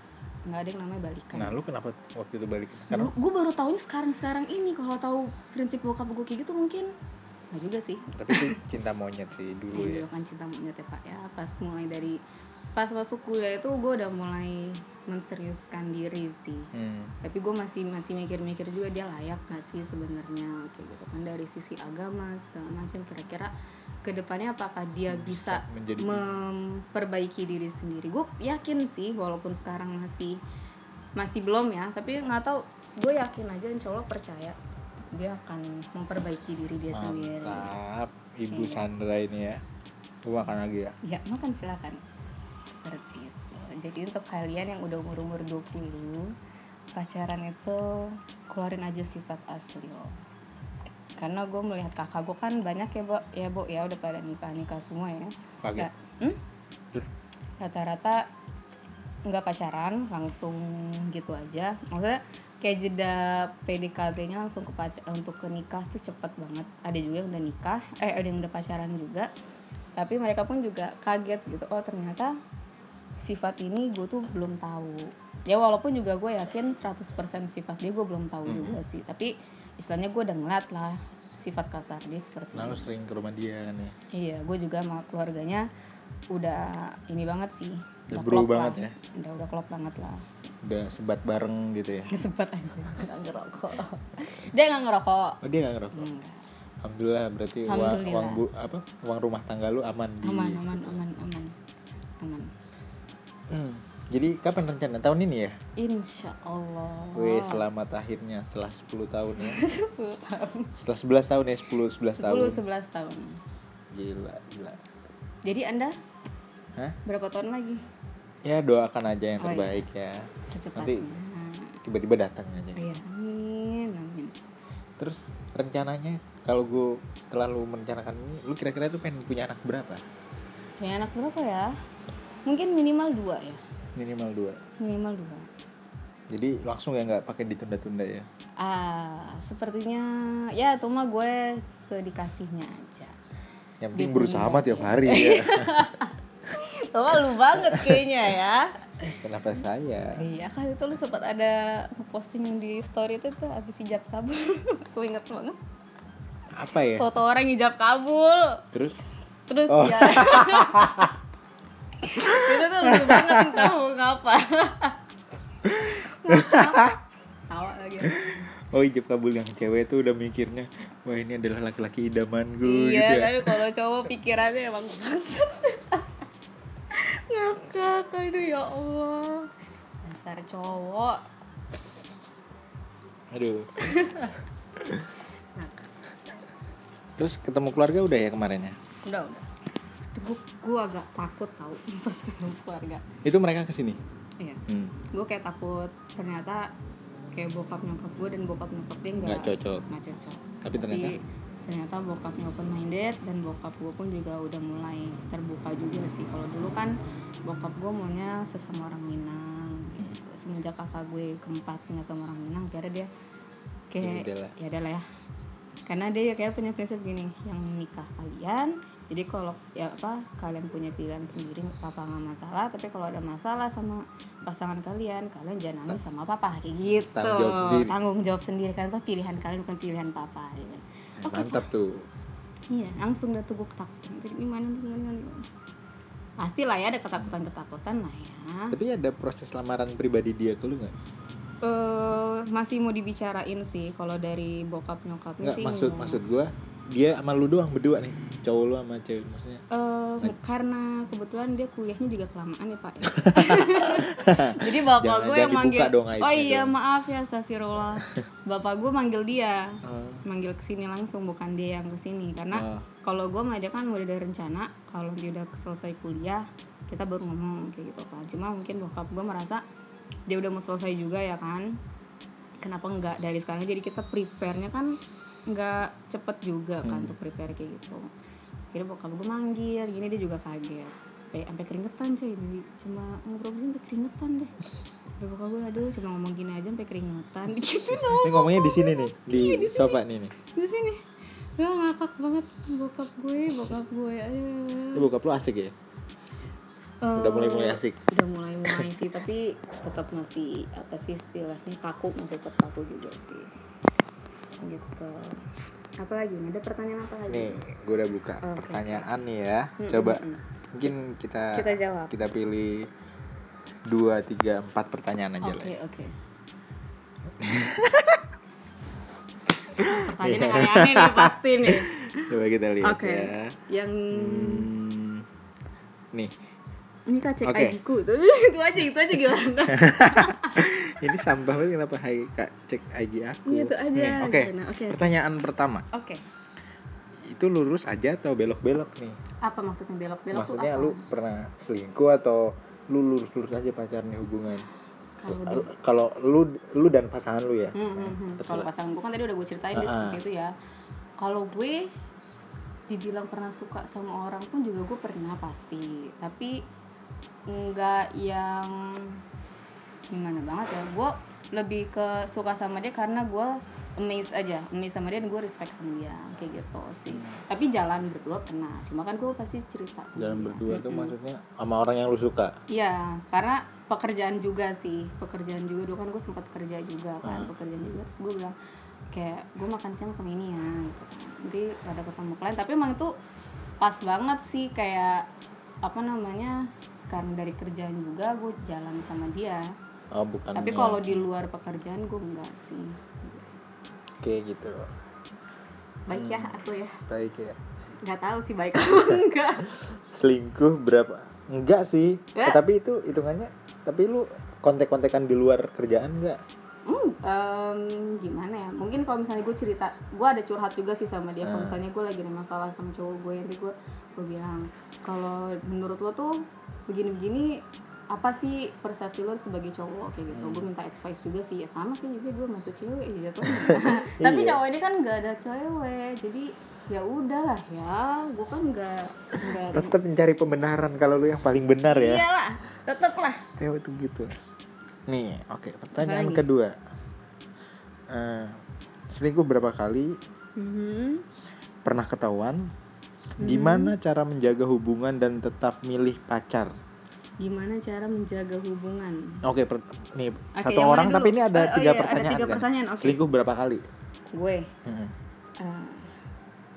nggak ada yang namanya balikan. Nah lo kenapa waktu itu balik? Karena gue baru tahunya sekarang sekarang ini. Kalau tahu prinsip bokap gue kayak gitu mungkin nggak juga sih. Tapi itu cinta monyet sih dulu ya ya. dulu kan cinta monyet ya pak ya. Pas mulai dari pas masuk kuliah itu gue udah mulai menseriuskan diri sih. Hmm. tapi gue masih masih mikir-mikir juga dia layak gak sih sebenarnya kayak gitu kan. Dari sisi agama segala macam kira-kira ke depannya apakah dia bisa, Bisa menjadi- memperbaiki diri sendiri? Gue yakin sih walaupun sekarang masih masih belum ya. Tapi nggak tahu gue yakin aja insya Allah percaya dia akan memperbaiki diri dia sendiri mantap ibu Iya. Sandra ini ya gue makan lagi ya Ya, makan silakan. Seperti itu. Jadi untuk kalian yang udah umur-umur 20, pacaran itu keluarin aja sifat asli lo. Karena gue melihat kakak gue kan banyak ya, Bo, ya, Bo, ya udah pada nikah-nikah semua ya. kaget hmm? Rata-rata nggak pacaran langsung gitu aja maksudnya kayak jeda PDKT-nya langsung ke pacar untuk ke nikah tuh cepet banget ada juga yang udah nikah eh ada yang udah pacaran juga tapi mereka pun juga kaget gitu oh ternyata sifat ini gue tuh belum tahu ya walaupun juga gue yakin 100% sifat dia gue belum tahu Hmm. juga sih tapi istilahnya gue udah ngeliat lah sifat kasar dia seperti Nah, lu sering ke rumah dia kan ya. Iya, gue juga sama keluarganya udah ini banget sih. Udah bro lah. banget ya. Udah udah klop banget lah. Udah sebat bareng gitu ya. Sempat aja nggak ngerokok. Dia nggak ngerokok. Oh, dia gak ngerokok. Enggak. Alhamdulillah berarti uang Alhamdulillah. uang bu, apa uang rumah tangga lu aman di Aman, aman, situ. aman, aman, aman. Hmm. Jadi kapan rencana tahun ini ya? Insya Allah. Wih, selamat akhirnya setelah 10 tahun ya. 10 tahun. Setelah 11 tahun ya, 10 11 tahun. 10 11 tahun. Gila, gila. Jadi Anda Hah? berapa tahun lagi? Ya doakan aja yang Oh, iya. terbaik ya. Secepatnya. Tiba-tiba datang aja. Iya, amin, amin. Terus rencananya kalau gue setelah lu merencanakan ini, lu kira-kira tuh pengen punya anak berapa? Punya anak berapa ya? Mungkin minimal dua ya. Minimal dua. Minimal dua. Jadi langsung ya nggak pakai ditunda-tunda ya. Ah, sepertinya ya itu mah gue sedikasihnya aja. Yang penting berusaha mah tiap hari ya. Itu mah lu banget kayaknya ya. Kenapa saya? Iya kan itu lu sempat ada posting di story itu tuh abis hijab kabul. Gue inget banget. Apa ya? Foto orang hijab kabul. Terus Terus Oh. ya. itu tuh lucu banget kamu ngapa? Tawa lagi. oh hijab kabul yang cewek tuh udah mikirnya wah ini adalah laki-laki idamanku iya, gitu ya. tapi kalau cowok pikirannya emang. Ngakak, aduh ya Allah. Dasar cowok. Aduh. Ngakak. Terus ketemu keluarga udah ya kemarin ya? Udah, udah. Itu gue, gue agak takut tau pas ketemu keluarga. Itu mereka ke sini? Iya. Hmm. Gue kayak takut ternyata kayak bokap nyokap gue dan bokap nyokap dia nggak Nggak cocok. nggak cocok. Tapi ternyata ternyata bokapnya open minded dan bokap gue pun juga udah mulai terbuka juga sih. Kalau dulu kan bokap gue maunya sesama orang Minang. Gitu. semenjak kakak gue keempat tinggal sama orang Minang kira dia Ya kayak ya udah lah ya. Karena dia kayak punya prinsip gini yang nikah kalian jadi kalau ya apa kalian punya pilihan sendiri papa nggak masalah. Tapi kalau ada masalah sama pasangan kalian kalian jangan nangis sama papa kayak gitu Tanggung jawab sendiri. tanggung jawab sendiri kan itu pilihan kalian bukan pilihan papa ya Oke, Mantap tuh. Iya, langsung dah tuh gue ketakutan. Jadi gimana gimana. Pasti lah ya ada ketakutan-ketakutan lah ya. Tapi ada proses lamaran pribadi dia ke lu nggak? Eh masih mau dibicarain sih kalau dari bokap nyokapnya Nggak sih. maksud nggak. maksud gua dia sama lu doang berdua nih cowok lu sama cewek maksudnya? Eh, Nah. karena kebetulan dia kuliahnya juga kelamaan ya pak. Jadi bapak Jangan- gue yang manggil dong oh iya dong. maaf ya astagfirullah. Bapak gue manggil dia. Oh, manggil ke sini langsung bukan dia yang ke sini karena oh. kalau gue mah dia kan udah ada rencana kalau dia udah selesai kuliah kita baru ngomong kayak gitu kan cuma mungkin bokap gue merasa dia udah mau selesai juga ya kan. Kenapa enggak? Dari sekarang jadi kita prepare-nya kan nggak cepet juga kan Hmm. untuk prepare kayak gitu. Akhirnya bokap gue manggil gini dia juga kaget. Sampai sampai keringetan cuy Bibi. cuma ngobrol sampai keringetan deh. Sampai bokap gue aduh cuma ngomong gini aja sampai keringetan. Gitu ini ngomongnya di sini nih di Iya, di sofa nih nih. Di sini. Gue ngakak banget bokap gue bokap gue ayo. Bokap lu asik ya? Udah mulai mulai asik. udah mulai mulai sih tapi tetap masih apa sih istilahnya kaku masih tetap kaku juga sih gitu apa lagi nih ada pertanyaan apa lagi nih gue udah buka Oke. pertanyaan nih ya Mm, coba mm, mm. mungkin kita kita jawab kita pilih dua tiga empat pertanyaan aja oke lah ya. oke pertanyaannya aneh-aneh nih pasti nih coba kita lihat Oke. ya yang Hmm, nih ini kak cek Oke. ID-ku tuh itu aja itu aja gimana ini banget kenapa hai kak cek IG aku Iya, itu aja, oke? Oke. pertanyaan pertama oke itu lurus aja atau belok-belok nih apa maksudnya belok-belok tuh maksudnya apa? lu pernah selingkuh atau lu lurus-lurus aja pacarnya hubungan kalau lu lu dan pasangan lu ya Hmm, hmm, hmm. Kalau pasangan gue kan tadi udah gue ceritain Ah, ah. seperti itu ya. Kalau gue dibilang pernah suka sama orang pun juga gue pernah pasti. Tapi nggak yang gimana banget ya gue lebih ke suka sama dia karena gue amazed aja amazed sama dia dan gue respect sama dia kayak gitu sih tapi jalan berdua pernah cuma kan gue pasti cerita Jalan dia. berdua tuh Mm-mm. maksudnya sama orang yang lu suka. Iya, karena pekerjaan juga sih, pekerjaan juga dulu kan gue sempat kerja juga kan, Ah. pekerjaan juga terus gue bilang kayak gue makan siang sama ini ya, gitu kan. Nanti ada ketemu klien, tapi emang itu pas banget sih kayak apa namanya karena dari kerjaan juga gue jalan sama dia. Oh, bukan. tapi kalau di luar pekerjaan gue enggak sih. Oke gitu. Baik ya Hmm. aku ya, Baik ya. nggak tahu sih baik apa enggak. Selingkuh berapa? Enggak sih. Ya. Eh, tapi itu hitungannya tapi lu kontek-kontekan di luar kerjaan enggak? Hmm, em, gimana ya? Mungkin kalau misalnya gue cerita, gue ada curhat juga sih sama dia. Kalau Hmm. misalnya gue lagi ada masalah sama cowok gue, nanti gue gue bilang kalau menurut lo tuh begini-begini apa sih persepsi lo sebagai cowok kayak gitu. Hmm. Gue minta advice juga sih. Ya sama sih juga gue masuk cewek ya jatuhnya. Tapi Iya. cowok ini kan nggak ada cewek, jadi ya udahlah ya. Gue kan nggak nggak. Tetap mencari pembenaran kalau lu yang paling benar ya. Iyalah, tetep lah. Cewek tuh gitu. Nih, oke. Pertanyaan lagi? kedua. Eh, selingkuh berapa kali? Mhm. Pernah ketahuan? Hmm. Gimana cara menjaga hubungan dan tetap milih pacar? Gimana cara menjaga hubungan? Oke, per- nih Oke, satu orang tapi ini ada Oh, oh tiga iya, ada pertanyaan. tiga kan? pertanyaan, oke. Selingkuh berapa kali? Gue Hmm. eh,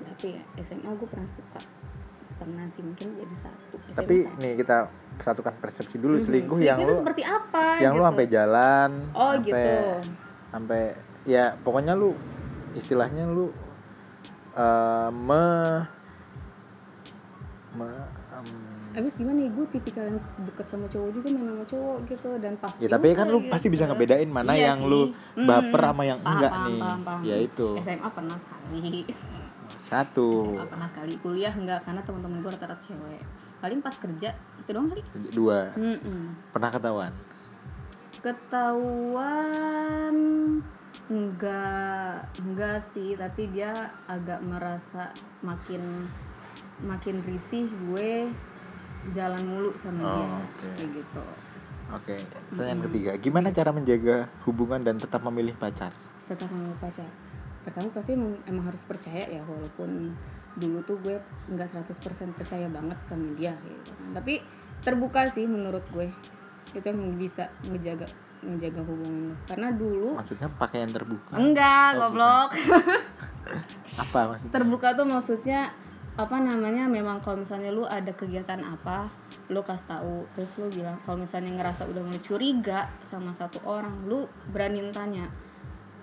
berapa ya SMA gue pernah suka pernah sih mungkin jadi satu SMA Tapi nih kita satukan persepsi dulu Mhm. selingkuh yang itu lu seperti apa yang lu gitu. sampai jalan, oh sampai gitu sampai ya pokoknya lu istilahnya lu eh, me me em, Abis gimana ya gue tipikal yang deket sama cowok juga main sama cowok gitu dan pas ya tapi kan lu juga pasti bisa gitu. ngebedain mana Iya yang sih. lu Hmm, baper sama yang paham, enggak paham, nih. paham, paham. Ya itu. SMA pernah sekali Satu. SMA pernah sekali kuliah enggak karena teman-teman gue rata-rata cewek paling pas kerja itu doang kali Dua. Mm-mm. Pernah ketahuan. ketahuan enggak enggak sih tapi dia agak merasa makin makin risih gue jalan mulu sama Oh, dia oke. kayak gitu Oke, pertanyaan Mm-mm. ketiga. Gimana cara menjaga hubungan dan tetap memilih pacar? tetap mau pacar pertama pasti emang, emang harus percaya ya walaupun dulu tuh gue nggak 100% percaya banget sama dia gitu kan tapi terbuka sih menurut gue itu yang bisa ngejaga ngejaga hubungan lo karena dulu Maksudnya pakaian terbuka? enggak Oh, goblok Apa maksudnya? terbuka tuh maksudnya apa namanya memang kalau misalnya lu ada kegiatan apa lu kasih tahu. Terus lu bilang kalau misalnya ngerasa udah mulai curiga sama satu orang lu berani tanya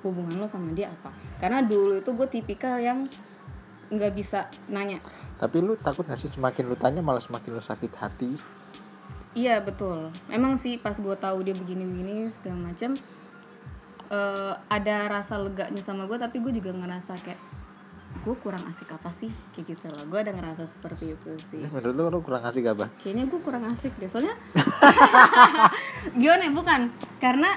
hubungan lu sama dia apa? Karena dulu itu gue tipikal yang nggak bisa nanya. Tapi lu takut gak sih semakin lu tanya malah semakin lu sakit hati? iya betul. Emang sih pas gue tahu dia begini-begini segala macam eh, ada rasa leganya sama gue tapi gue juga ngerasa kayak gue kurang asik apa sih? Kayak gitu loh. Gue ada ngerasa seperti itu sih. Ini menurut lu lu kurang asik apa? kayaknya gue kurang asik deh. Soalnya gimana ya? Bukan. Karena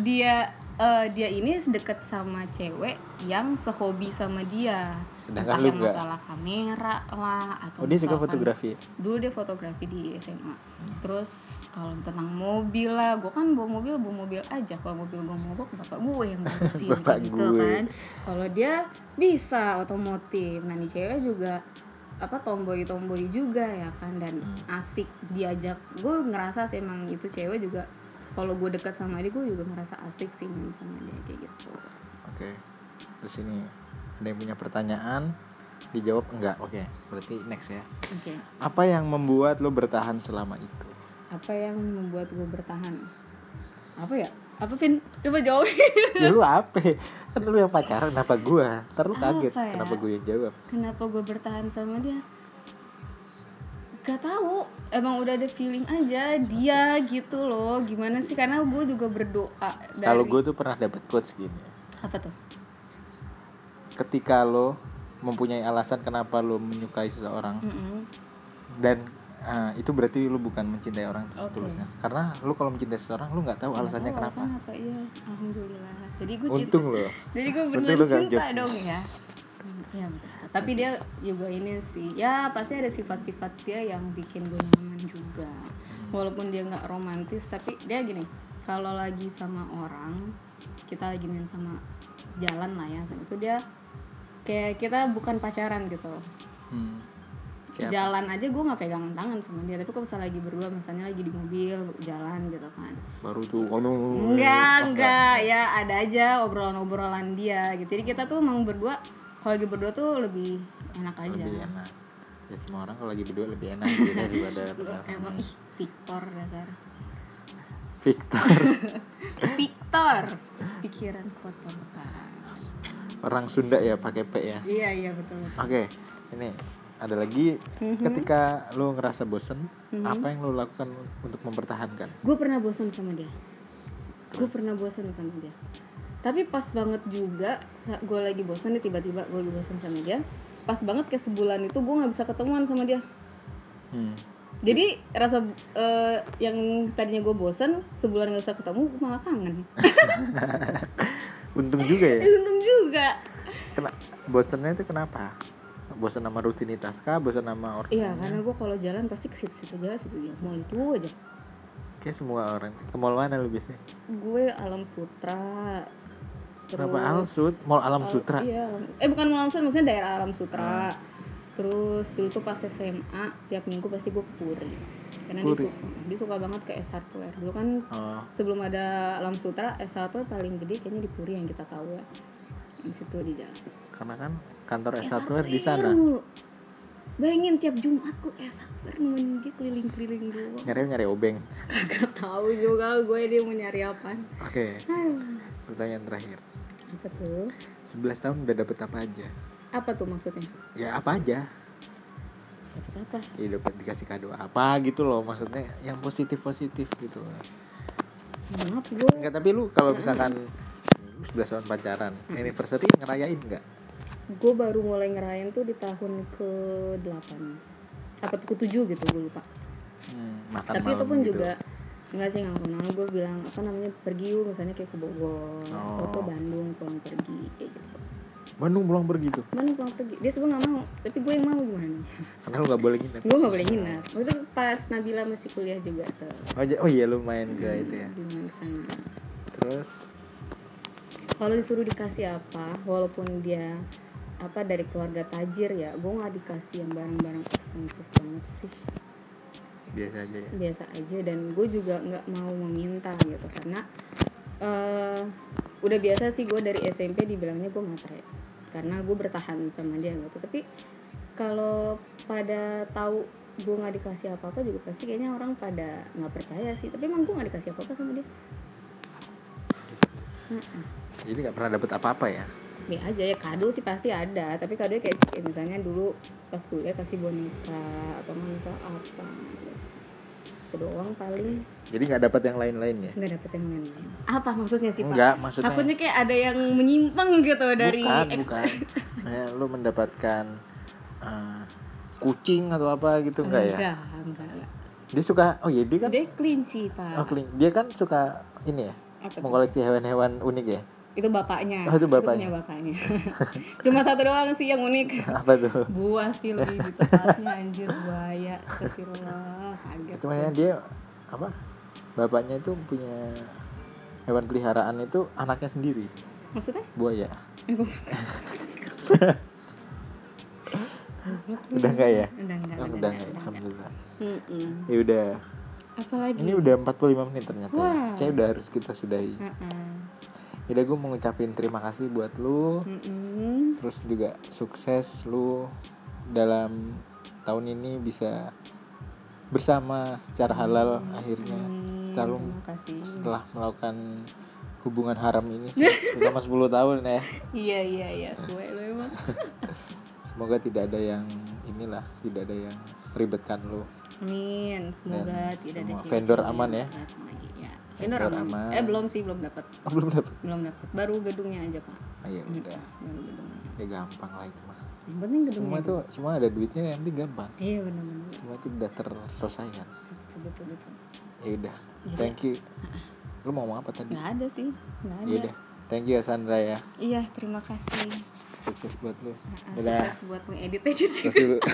dia eh, dia ini deket sama cewek yang sehobi sama dia Sedangkan Entah lu yang enggak. masalah kamera lah atau Oh dia suka fotografi dulu dia fotografi di SMA Hmm. terus kalau tentang mobil lah gue kan bawa mobil bawa mobil aja kalau mobil gue mogok bapak gue yang ngurusin Bapak gitu gue. kan kalau dia bisa otomotif nah nih cewek juga apa tomboy tomboy juga ya kan dan Hmm. asik diajak gue ngerasa sih emang itu cewek juga kalau gue dekat sama dia gue juga ngerasa asik sih main sama dia kayak gitu Oke. Terus ini ada yang punya pertanyaan dijawab enggak. Oke, berarti next ya. oke Apa yang membuat lo bertahan selama itu? apa yang membuat gue bertahan apa ya apa pin coba jawab ya lu apa? Kan lu yang pacaran kenapa gua? Ntar lu kaget ya? kenapa gue yang jawab. kenapa gue bertahan sama dia gak tahu emang udah ada feeling aja dia gitu loh gimana sih karena gue juga berdoa dari Kalau gue tuh pernah dapet quotes gini. apa tuh Ketika lo mempunyai alasan kenapa lo menyukai seseorang Mm-mm. dan ah, itu berarti lu bukan mencintai orang Oke. seterusnya. Karena lu kalau mencintai seseorang lu nggak tahu Nggak alasannya tahu kenapa. alasan apa iya alhamdulillah jadi gue Untung lo. jadi gue nggak cinta dong ya Hmm, ya tapi dia juga ini sih ya pasti ada sifat-sifat dia yang bikin gue nyaman juga walaupun dia nggak romantis tapi dia gini kalau lagi sama orang kita lagi main sama jalan lah ya itu dia kayak kita bukan pacaran gitu hmm. Kayak apa? jalan aja gue nggak pegangan tangan sama dia tapi kalau misalnya lagi berdua misalnya lagi di mobil jalan gitu kan. Baru tuh kono enggak enggak ya ada aja obrolan-obrolan dia gitu. Jadi kita tuh emang berdua kalau lagi berdua tuh lebih enak aja. Lebih enak. Ya semua orang kalau lagi berdua lebih enak sih daripada emang ih Victor dasar. Victor. Victor. Pikiran kotor Pak. orang Sunda ya pakai P ya? Iya iya betul. Oke ini ada lagi Mhm. ketika lu ngerasa bosen Mhm. apa yang lu lakukan untuk mempertahankan? Gue pernah bosan sama dia. Gue pernah bosan sama dia. Tapi pas banget juga gue lagi bosan nih tiba-tiba gue lagi bosan sama dia pas banget kayak sebulan itu gue nggak bisa ketemuan sama dia. Hmm. jadi rasa eh, yang tadinya gue bosan sebulan nggak bisa ketemu gue malah kangen. Untung juga ya? Untung juga. Kena, bosennya itu kenapa bosan sama rutinitas kah bosan sama orang iya karena gue kalau jalan pasti ke situ-situ aja situ aja mall itu aja kayak semua orang ke mall mana lu biasanya gue alam sutra kenapa Al Sud mall Alam Al- Sutra Iya, alam- eh bukan alam sutra, maksudnya daerah alam sutra. Terus dulu tuh pas SMA tiap minggu pasti gue Puri. Karena dia Puri. suka, dia suka banget ke S Hardware. Dulu kan oh sebelum ada alam sutra, S Hardware paling gede kayaknya di Puri yang kita tahu ya. Di situ di jalan. Karena kan kantor S Hardware di sana. Bayangin tiap Jumat gue S Hardware nemenin dia keliling-keliling doang. nyari nyari obeng Gak tahu juga gue dia mau nyari apa. oke pertanyaan terakhir Apa tuh? 11 tahun udah dapet apa aja Apa tuh maksudnya? ya apa aja Dapat apa? ya dapat dikasih kado apa gitu loh maksudnya yang positif positif gitu Maaf gue enggak tapi lu kalau misalkan lu 11 tahun pacaran anniversary ngerayain nggak gue baru mulai ngerayain tuh di tahun ke 8 apa ke 7 gitu gue lupa. Hmm, makan tapi itu pun gitu. juga enggak sih nggak kenal gue bilang apa namanya pergi yuk misalnya kayak ke Bogor atau ke Oh. Bandung pulang pergi kayak gitu. Bandung pulang pergi tuh? Bandung pulang pergi. Dia sebenarnya nggak mau tapi gue yang mau gimana? Karena lu nggak boleh nginep. Gue nggak boleh nginep. Waktu itu pas Nabila masih kuliah juga tuh oh, oh iya lu main ke itu ya. di mana sana. Terus? Kalau disuruh dikasih apa walaupun dia apa dari keluarga tajir ya. Gue nggak dikasih yang barang-barang eksklusif banget sih. Biasa aja ya? Biasa aja. Dan gue juga nggak mau meminta gitu. Karena eh udah biasa sih gue dari SMP dibilangnya gue matre. Karena gue bertahan sama dia gitu. Tapi kalau pada tahu gue nggak dikasih apa-apa juga pasti kayaknya orang pada nggak percaya sih. Tapi emang gue nggak dikasih apa-apa sama dia. Jadi nggak pernah dapet apa-apa ya ya aja ya kado sih pasti ada tapi kado kayak kayak misalnya dulu pas kuliah kasih boneka atau misal apa gitu. itu doang paling. Jadi nggak dapet yang lain-lain ya? Nggak dapet yang lain apa maksudnya sih pak? Enggak maksudnya takutnya kayak ada yang menyimpang gitu dari bukan bukan. Kayak lu mendapatkan eh, kucing atau apa gitu enggak ya? Enggak enggak, enggak. dia suka oh iya dia kan dia clean sih pak. Oh, clean. dia kan suka ini ya apa hewan-hewan unik ya itu bapaknya. Oh, itu bapaknya. punya bapaknya. Cuma satu doang sih yang unik. Apa tuh? Buah sih lebih di tepatnya anjir buaya astagfirullah. Kaget itu makanya dia apa? Bapaknya itu punya hewan peliharaan itu anaknya sendiri. Maksudnya? Buaya. Eh, udah enggak ya? Udah enggak oh, udah enggak alhamdulillah. Mm-mm. ya udah. Apa lagi? Ini udah 45 menit ternyata. Ya. Wah. saya udah harus kita sudahi. Heeh. Yaudah gue mau ngucapin terima kasih buat lu. Mm-mm. terus juga sukses lu dalam tahun ini bisa bersama secara halal akhirnya. Amin. Lalu setelah melakukan hubungan haram ini selama 10 tahun ya. Iya iya iya. Gue lo emang. Semoga tidak ada yang inilah tidak ada yang ribetkan lu. Amin. Semoga Dan tidak ada semua cewek-cewek vendor aman ya? ya aman. eh belum sih belum dapat oh, belum dapet. Belum dapat baru gedungnya aja pak. Oh, ya udah. baru gedungnya. Ya gampang lah itu mah yang penting gedungnya semua tuh semua ada duitnya yang penting gampang. Iya benar-benar. Semua itu udah terselesaikan. Betul betul betul. Ya udah. Iya. thank you. Lu mau ngomong apa tadi? Nggak ada sih. Nggak ada. ya udah. Thank you ya Sandra ya. Iya terima kasih. Sukses buat lu. Nah, sukses buat mengedit edit terus dulu